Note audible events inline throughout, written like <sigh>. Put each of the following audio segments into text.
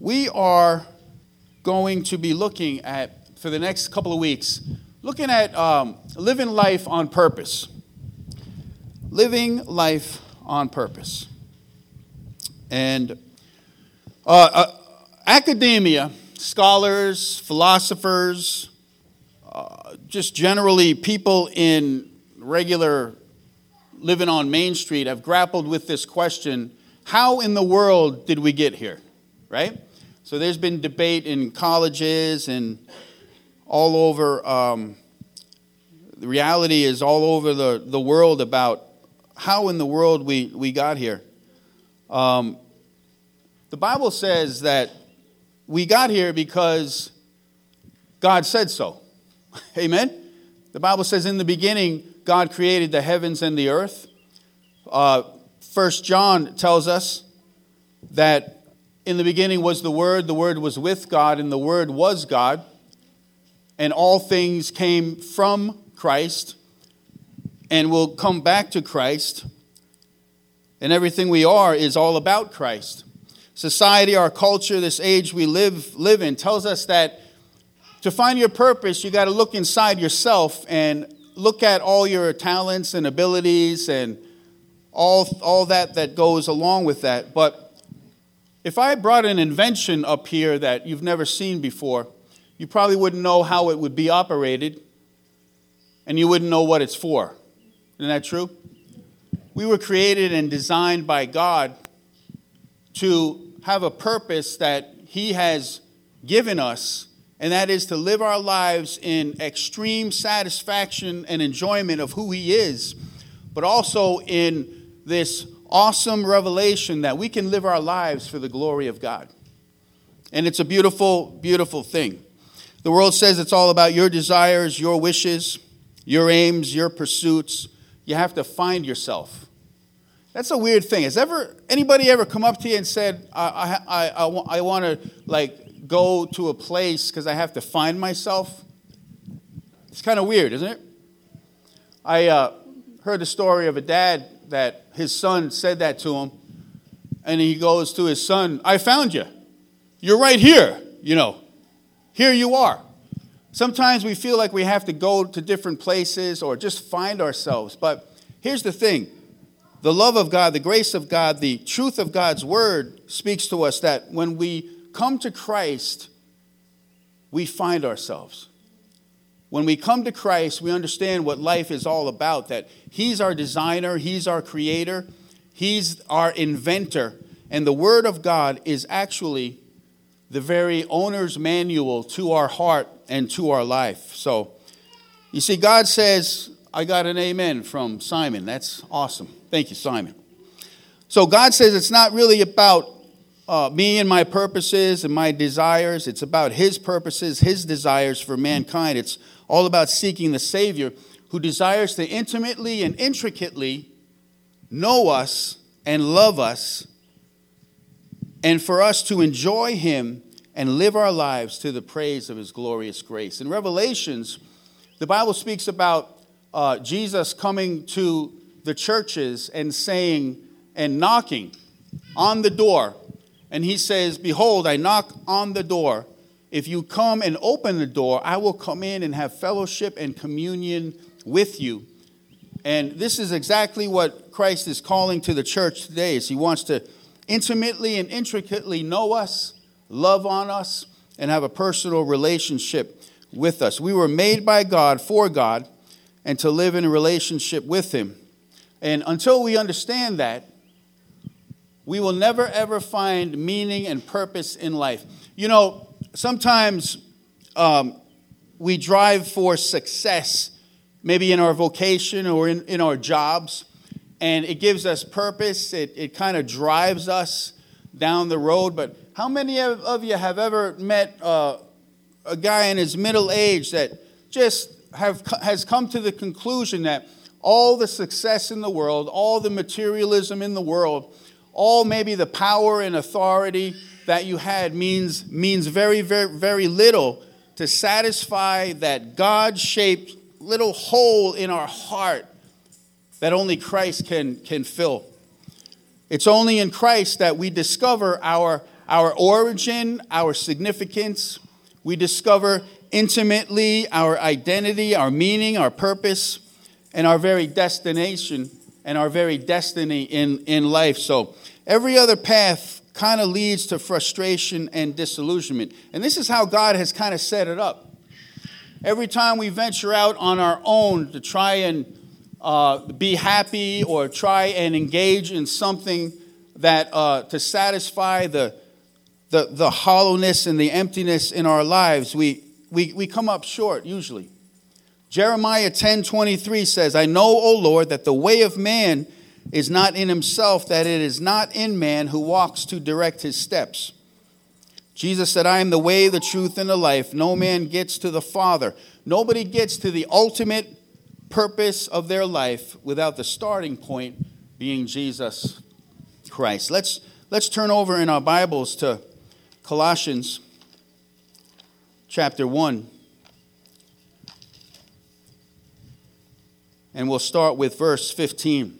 we are going to be looking at, for the next couple of weeks, looking at um, living life on purpose. Living life on purpose. And uh, uh, academia, scholars, philosophers, uh, just generally people in regular living on Main Street have grappled with this question how in the world did we get here? Right? So there's been debate in colleges and all over. Um, the reality is all over the, the world about how in the world we, we got here. Um, the Bible says that we got here because God said so. <laughs> Amen? The Bible says in the beginning, God created the heavens and the earth. Uh, First John tells us that in the beginning was the Word, the Word was with God, and the Word was God. And all things came from Christ and will come back to Christ. And everything we are is all about Christ. Society, our culture, this age we live, live in tells us that to find your purpose, you got to look inside yourself and look at all your talents and abilities and all, all that that goes along with that. But if I brought an invention up here that you've never seen before, you probably wouldn't know how it would be operated, and you wouldn't know what it's for. Isn't that true? We were created and designed by God to have a purpose that He has given us and that is to live our lives in extreme satisfaction and enjoyment of who He is, but also in this awesome revelation that we can live our lives for the glory of God. And it's a beautiful, beautiful thing. The world says it's all about your desires, your wishes, your aims, your pursuits. You have to find yourself. That's a weird thing. Has ever anybody ever come up to you and said, "I, I, I, I want to like go to a place because I have to find myself. It's kind of weird, isn't it? I uh, heard the story of a dad that his son said that to him, and he goes to his son, I found you. You're right here, you know. Here you are. Sometimes we feel like we have to go to different places or just find ourselves. But here's the thing the love of God, the grace of God, the truth of God's word speaks to us that when we come to Christ, we find ourselves. When we come to Christ, we understand what life is all about that He's our designer, He's our creator, He's our inventor, and the Word of God is actually the very owner's manual to our heart and to our life. So, you see, God says, I got an amen from Simon. That's awesome. Thank you, Simon. So, God says it's not really about uh, me and my purposes and my desires. It's about His purposes, His desires for mankind. It's all about seeking the Savior who desires to intimately and intricately know us and love us, and for us to enjoy Him and live our lives to the praise of His glorious grace. In Revelations, the Bible speaks about uh, Jesus coming to the churches and saying and knocking on the door and he says, Behold, I knock on the door. If you come and open the door, I will come in and have fellowship and communion with you. And this is exactly what Christ is calling to the church today is he wants to intimately and intricately know us, love on us, and have a personal relationship with us. We were made by God for God and to live in a relationship with him. And until we understand that, we will never ever find meaning and purpose in life. You know, sometimes um, we drive for success, maybe in our vocation or in, in our jobs, and it gives us purpose. It, it kind of drives us down the road. But how many of you have ever met uh, a guy in his middle age that just have, has come to the conclusion that all the success in the world, all the materialism in the world, all maybe the power and authority that you had means, means very, very, very little to satisfy that God shaped little hole in our heart that only Christ can, can fill. It's only in Christ that we discover our, our origin, our significance. We discover intimately our identity, our meaning, our purpose, and our very destination and our very destiny in, in life. So every other path kind of leads to frustration and disillusionment. And this is how God has kind of set it up. Every time we venture out on our own to try and uh, be happy or try and engage in something that uh, to satisfy the, the, the hollowness and the emptiness in our lives, we, we, we come up short usually. Jeremiah 10 23 says, I know, O Lord, that the way of man is not in himself, that it is not in man who walks to direct his steps. Jesus said, I am the way, the truth, and the life. No man gets to the Father. Nobody gets to the ultimate purpose of their life without the starting point being Jesus Christ. Let's, let's turn over in our Bibles to Colossians chapter 1. And we'll start with verse 15.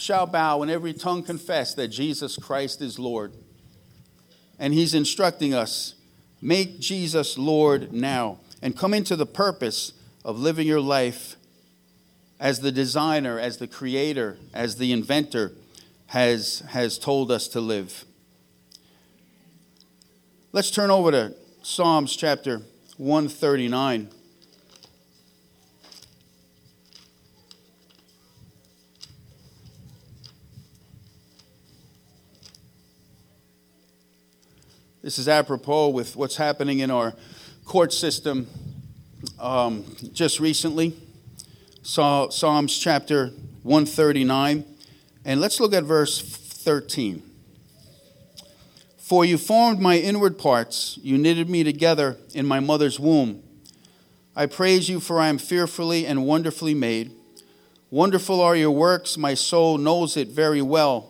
shall bow and every tongue confess that Jesus Christ is Lord. And he's instructing us make Jesus Lord now and come into the purpose of living your life as the designer, as the creator, as the inventor has, has told us to live. Let's turn over to Psalms chapter 139. This is apropos with what's happening in our court system um, just recently. Psalms chapter 139. And let's look at verse 13. For you formed my inward parts, you knitted me together in my mother's womb. I praise you, for I am fearfully and wonderfully made. Wonderful are your works, my soul knows it very well.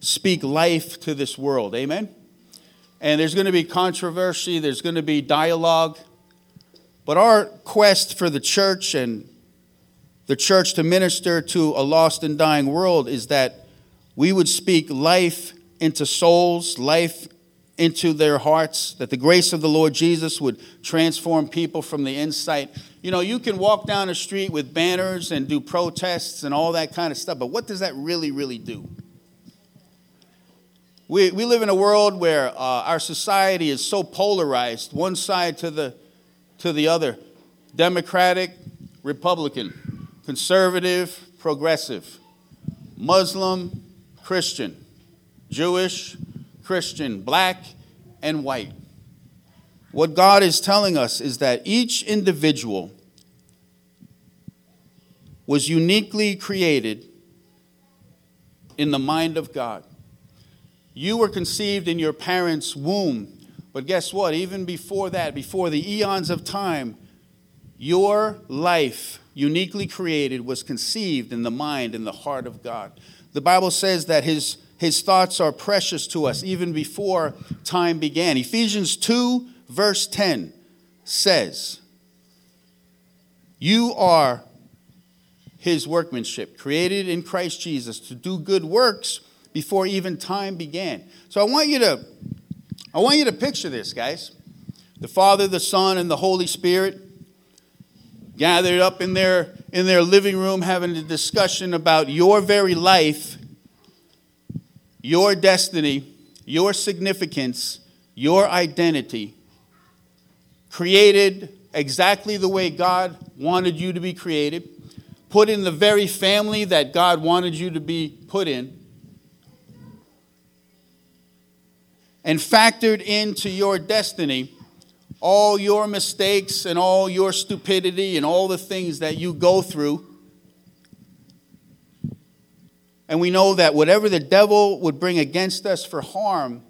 speak life to this world. Amen? And there's going to be controversy, there's going to be dialogue. But our quest for the church and the church to minister to a lost and dying world is that we would speak life into souls, life into their hearts, that the grace of the Lord Jesus would transform people from the inside. You know, you can walk down the street with banners and do protests and all that kind of stuff, but what does that really, really do? We, we live in a world where uh, our society is so polarized, one side to the, to the other. Democratic, Republican, conservative, progressive, Muslim, Christian, Jewish, Christian, black, and white. What God is telling us is that each individual was uniquely created in the mind of God. You were conceived in your parents' womb. But guess what? Even before that, before the eons of time, your life, uniquely created, was conceived in the mind and the heart of God. The Bible says that his, his thoughts are precious to us even before time began. Ephesians 2, verse 10 says, You are his workmanship, created in Christ Jesus to do good works before even time began. So I want you to I want you to picture this, guys. The Father, the Son, and the Holy Spirit gathered up in their in their living room having a discussion about your very life, your destiny, your significance, your identity, created exactly the way God wanted you to be created, put in the very family that God wanted you to be put in, and factored into your destiny all your mistakes and all your stupidity and all the things that you go through. And we know that whatever the devil would bring against us for harm,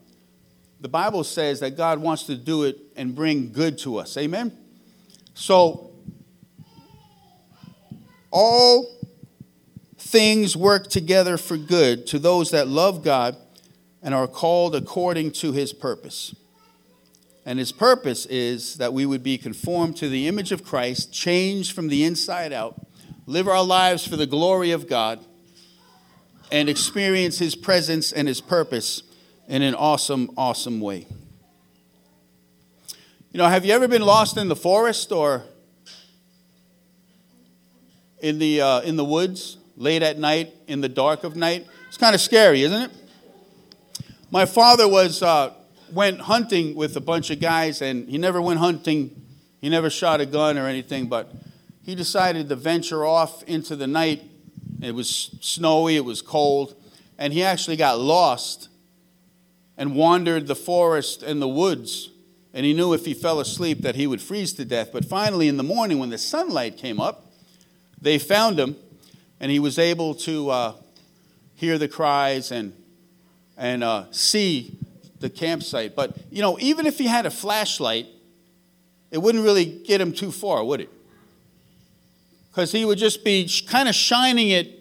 the Bible says that God wants to do it and bring good to us. Amen? So, all things work together for good to those that love God and are called according to his purpose. And his purpose is that we would be conformed to the image of Christ, changed from the inside out, live our lives for the glory of God, and experience his presence and his purpose in an awesome, awesome way. You know, have you ever been lost in the forest or in the, uh, in the woods late at night, in the dark of night? It's kind of scary, isn't it? My father was uh, went hunting with a bunch of guys, and he never went hunting. He never shot a gun or anything, but he decided to venture off into the night. It was snowy, it was cold, and he actually got lost and wandered the forest and the woods. And he knew if he fell asleep that he would freeze to death. But finally, in the morning, when the sunlight came up, they found him, and he was able to uh, hear the cries and, and uh, see the campsite. But, you know, even if he had a flashlight, it wouldn't really get him too far, would it? Because he would just be kind of shining it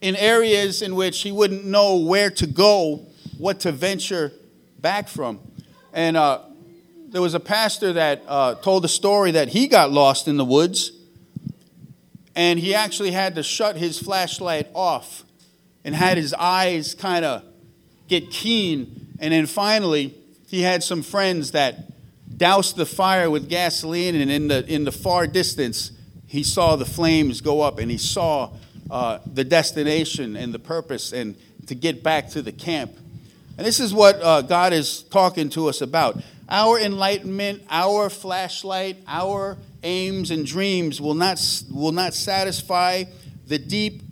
in areas in which he wouldn't know where to go, what to venture back from. And uh, there was a pastor that uh, told a story that he got lost in the woods, and he actually had to shut his flashlight off and had his eyes kind of get keen. And then finally, he had some friends that doused the fire with gasoline, and in the, in the far distance, he saw the flames go up and he saw uh, the destination and the purpose and to get back to the camp. And this is what uh, God is talking to us about. Our enlightenment, our flashlight, our aims and dreams will not, will not satisfy the deep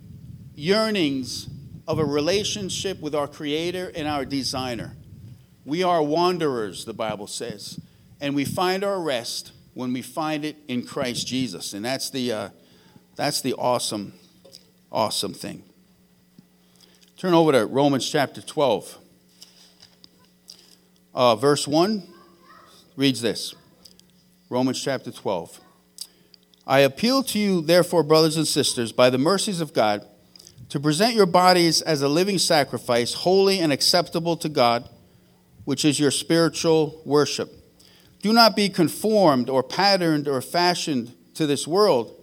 yearnings of a relationship with our Creator and our Designer. We are wanderers, the Bible says, and we find our rest when we find it in Christ Jesus. And that's the, uh, that's the awesome, awesome thing. Turn over to Romans chapter 12. Uh, verse 1 reads this Romans chapter 12. I appeal to you, therefore, brothers and sisters, by the mercies of God to present your bodies as a living sacrifice, holy and acceptable to God, which is your spiritual worship. Do not be conformed or patterned or fashioned to this world,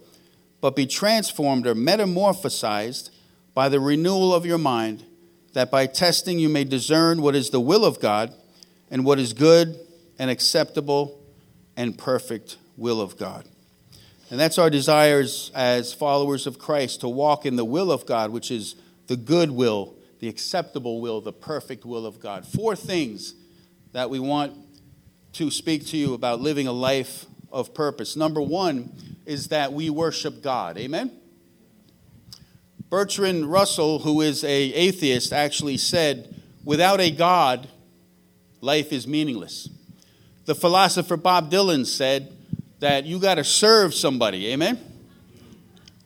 but be transformed or metamorphosized by the renewal of your mind, that by testing you may discern what is the will of God and what is good and acceptable and perfect will of God. And that's our desires as followers of Christ to walk in the will of God, which is the good will, the acceptable will, the perfect will of God. Four things that we want to speak to you about living a life of purpose. Number one is that we worship God. Amen? Bertrand Russell, who is a atheist, actually said, without a God, life is meaningless. The philosopher Bob Dylan said, that you got to serve somebody. Amen?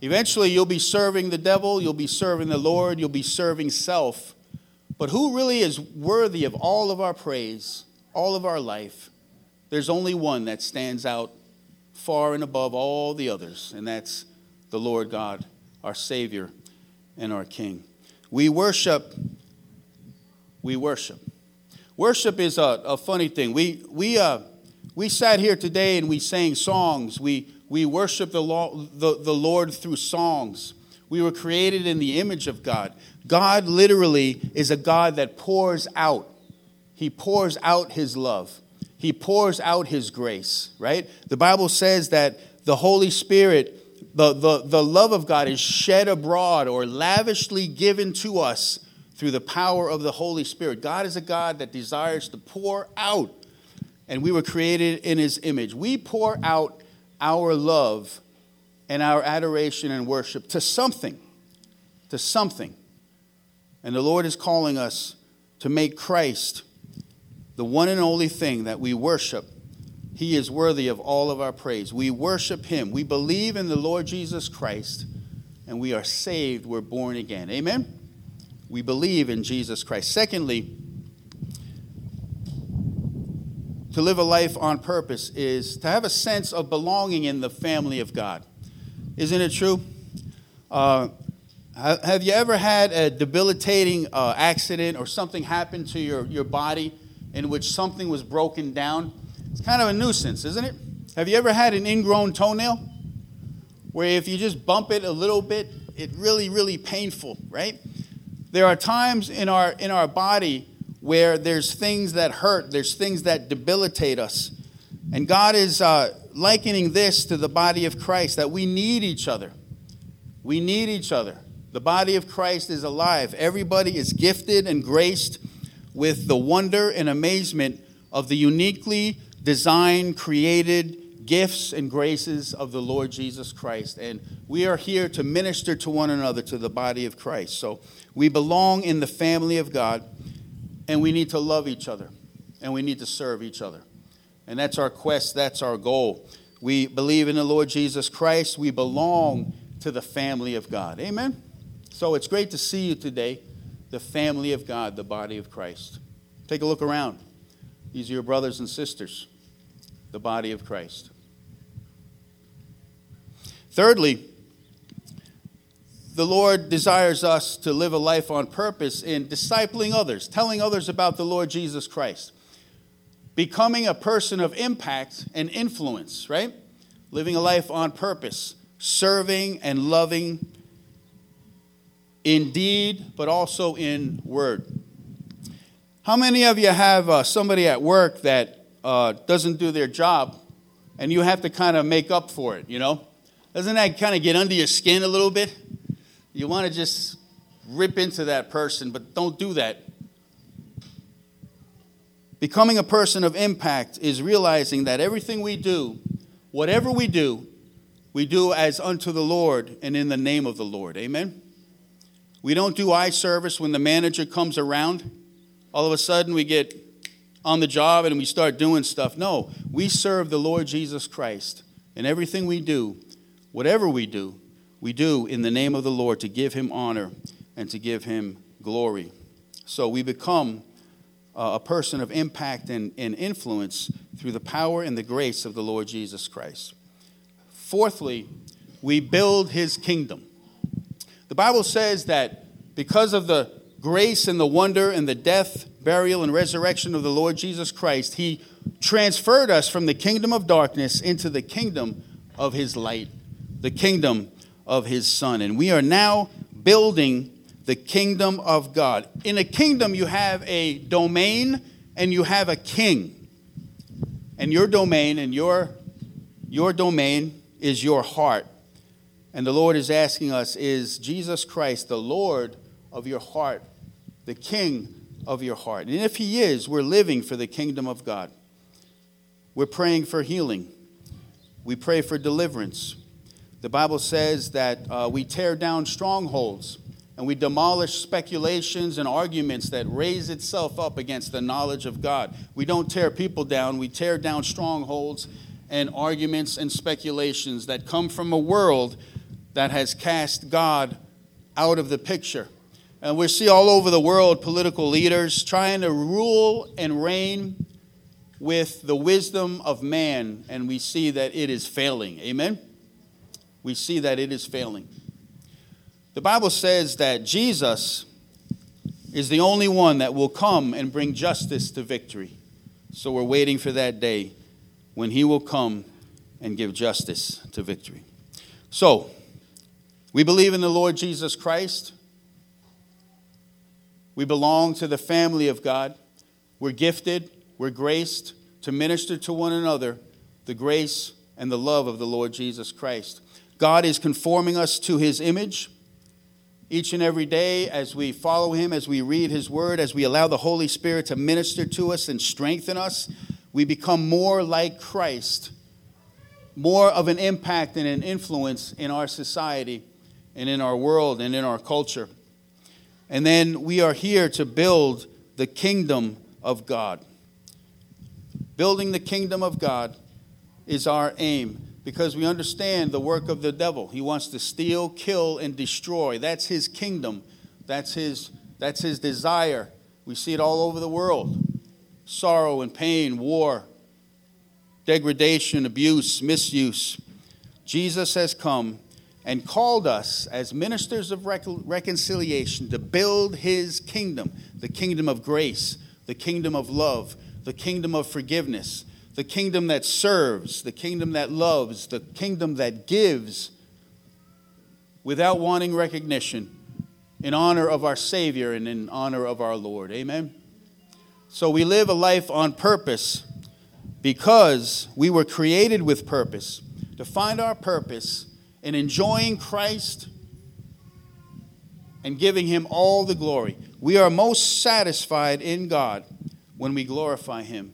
Eventually, you'll be serving the devil, you'll be serving the Lord, you'll be serving self. But who really is worthy of all of our praise, all of our life? There's only one that stands out far and above all the others, and that's the Lord God, our Savior and our King. We worship, we worship. Worship is a, a funny thing. We, we, uh, we sat here today and we sang songs. We, we worship the, the, the Lord through songs. We were created in the image of God. God literally is a God that pours out. He pours out His love. He pours out His grace, right? The Bible says that the Holy Spirit, the, the, the love of God is shed abroad or lavishly given to us through the power of the Holy Spirit. God is a God that desires to pour out, and we were created in His image. We pour out our love and our adoration and worship to something, to something. And the Lord is calling us to make Christ the one and only thing that we worship. He is worthy of all of our praise. We worship Him. We believe in the Lord Jesus Christ, and we are saved. We're born again. Amen? we believe in Jesus Christ. Secondly, to live a life on purpose is to have a sense of belonging in the family of God. Isn't it true? Uh, have you ever had a debilitating uh, accident or something happen to your, your body in which something was broken down? It's kind of a nuisance, isn't it? Have you ever had an ingrown toenail where if you just bump it a little bit, it really, really painful, right? There are times in our, in our body where there's things that hurt, there's things that debilitate us. And God is uh, likening this to the body of Christ that we need each other. We need each other. The body of Christ is alive. Everybody is gifted and graced with the wonder and amazement of the uniquely designed, created, gifts and graces of the Lord Jesus Christ. And we are here to minister to one another, to the body of Christ. So we belong in the family of God, and we need to love each other, and we need to serve each other. And that's our quest, that's our goal. We believe in the Lord Jesus Christ, we belong to the family of God. Amen? So it's great to see you today, the family of God, the body of Christ. Take a look around. These are your brothers and sisters, the body of Christ. Thirdly, the Lord desires us to live a life on purpose in discipling others, telling others about the Lord Jesus Christ, becoming a person of impact and influence, right? Living a life on purpose, serving and loving in deed, but also in word. How many of you have uh, somebody at work that uh, doesn't do their job and you have to kind of make up for it, you know? Doesn't that kind of get under your skin a little bit? You want to just rip into that person, but don't do that. Becoming a person of impact is realizing that everything we do, whatever we do, we do as unto the Lord and in the name of the Lord. Amen? We don't do eye service when the manager comes around. All of a sudden, we get on the job and we start doing stuff. No, we serve the Lord Jesus Christ. And everything we do Whatever we do, we do in the name of the Lord to give him honor and to give him glory. So we become uh, a person of impact and, and influence through the power and the grace of the Lord Jesus Christ. Fourthly, we build his kingdom. The Bible says that because of the grace and the wonder and the death, burial, and resurrection of the Lord Jesus Christ, he transferred us from the kingdom of darkness into the kingdom of his light the kingdom of his son. And we are now building the kingdom of God. In a kingdom, you have a domain and you have a king. And your domain and your, your domain is your heart. And the Lord is asking us is Jesus Christ the Lord of your heart, the king of your heart? And if he is, we're living for the kingdom of God. We're praying for healing. We pray for deliverance. The Bible says that uh, we tear down strongholds and we demolish speculations and arguments that raise itself up against the knowledge of God. We don't tear people down, we tear down strongholds and arguments and speculations that come from a world that has cast God out of the picture. And we see all over the world political leaders trying to rule and reign with the wisdom of man, and we see that it is failing. Amen? We see that it is failing. The Bible says that Jesus is the only one that will come and bring justice to victory. So we're waiting for that day when he will come and give justice to victory. So, we believe in the Lord Jesus Christ. We belong to the family of God. We're gifted, we're graced to minister to one another the grace and the love of the Lord Jesus Christ. God is conforming us to his image. each and every day as we follow Him, as we read His Word, as we allow the Holy Spirit to minister to us and strengthen us, we become more like Christ, more of an impact and an influence in our society and in our world and in our culture. And then we are here to build the kingdom of God. Building the kingdom of God is our aim because we understand the work of the devil. He wants to steal, kill, and destroy. That's his kingdom. That's his, that's his desire. We see it all over the world sorrow and pain, war, degradation, abuse, misuse. Jesus has come and called us as ministers of reconciliation to build his kingdom the kingdom of grace, the kingdom of love, the kingdom of forgiveness, the kingdom that serves, the kingdom that loves, the kingdom that gives without wanting recognition in honor of our Savior and in honor of our Lord. Amen. So we live a life on purpose because we were created with purpose to find our purpose in enjoying Christ and giving Him all the glory. We are most satisfied in God when we glorify Him.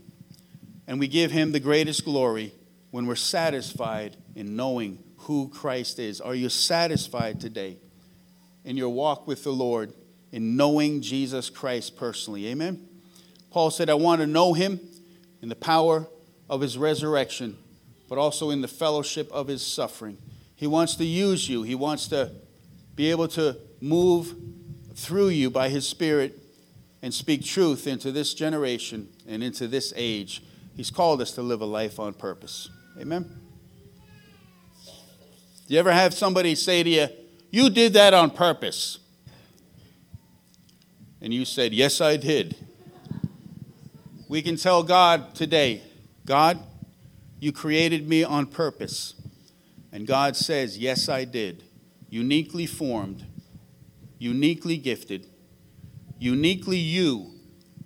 And we give Him the greatest glory when we're satisfied in knowing who Christ is. Are you satisfied today in your walk with the Lord in knowing Jesus Christ personally? Amen. Paul said, I want to know Him in the power of His resurrection, but also in the fellowship of His suffering. He wants to use you, He wants to be able to move through you by His Spirit and speak truth into this generation and into this age. He's called us to live a life on purpose. Amen? Do you ever have somebody say to you, You did that on purpose? And you said, Yes, I did. We can tell God today, God, you created me on purpose. And God says, Yes, I did. Uniquely formed, uniquely gifted uniquely you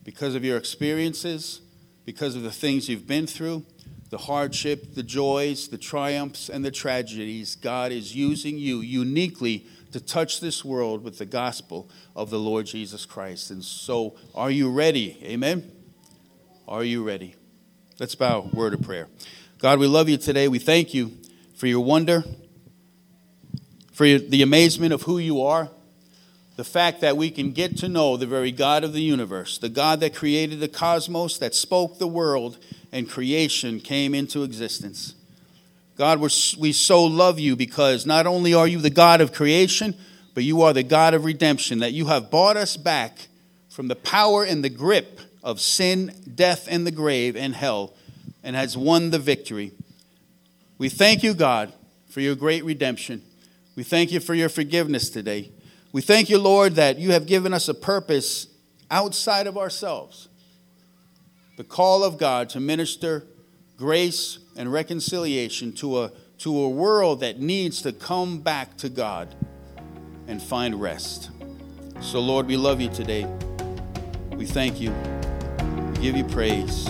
because of your experiences, because of the things you've been through, the hardship, the joys, the triumphs, and the tragedies. God is using you uniquely to touch this world with the gospel of the Lord Jesus Christ. And so, are you ready? Amen? Are you ready? Let's bow, word of prayer. God, we love you today. We thank you for your wonder, for the amazement of who you are the fact that we can get to know the very God of the universe, the God that created the cosmos, that spoke the world, and creation came into existence. God, we so love you because not only are you the God of creation, but you are the God of redemption, that you have bought us back from the power and the grip of sin, death, and the grave and hell, and has won the victory. We thank you, God, for your great redemption. We thank you for your forgiveness today. We thank you, Lord, that you have given us a purpose outside of ourselves. The call of God to minister grace and reconciliation to a, to a world that needs to come back to God and find rest. So, Lord, we love you today. We thank you. We give you praise.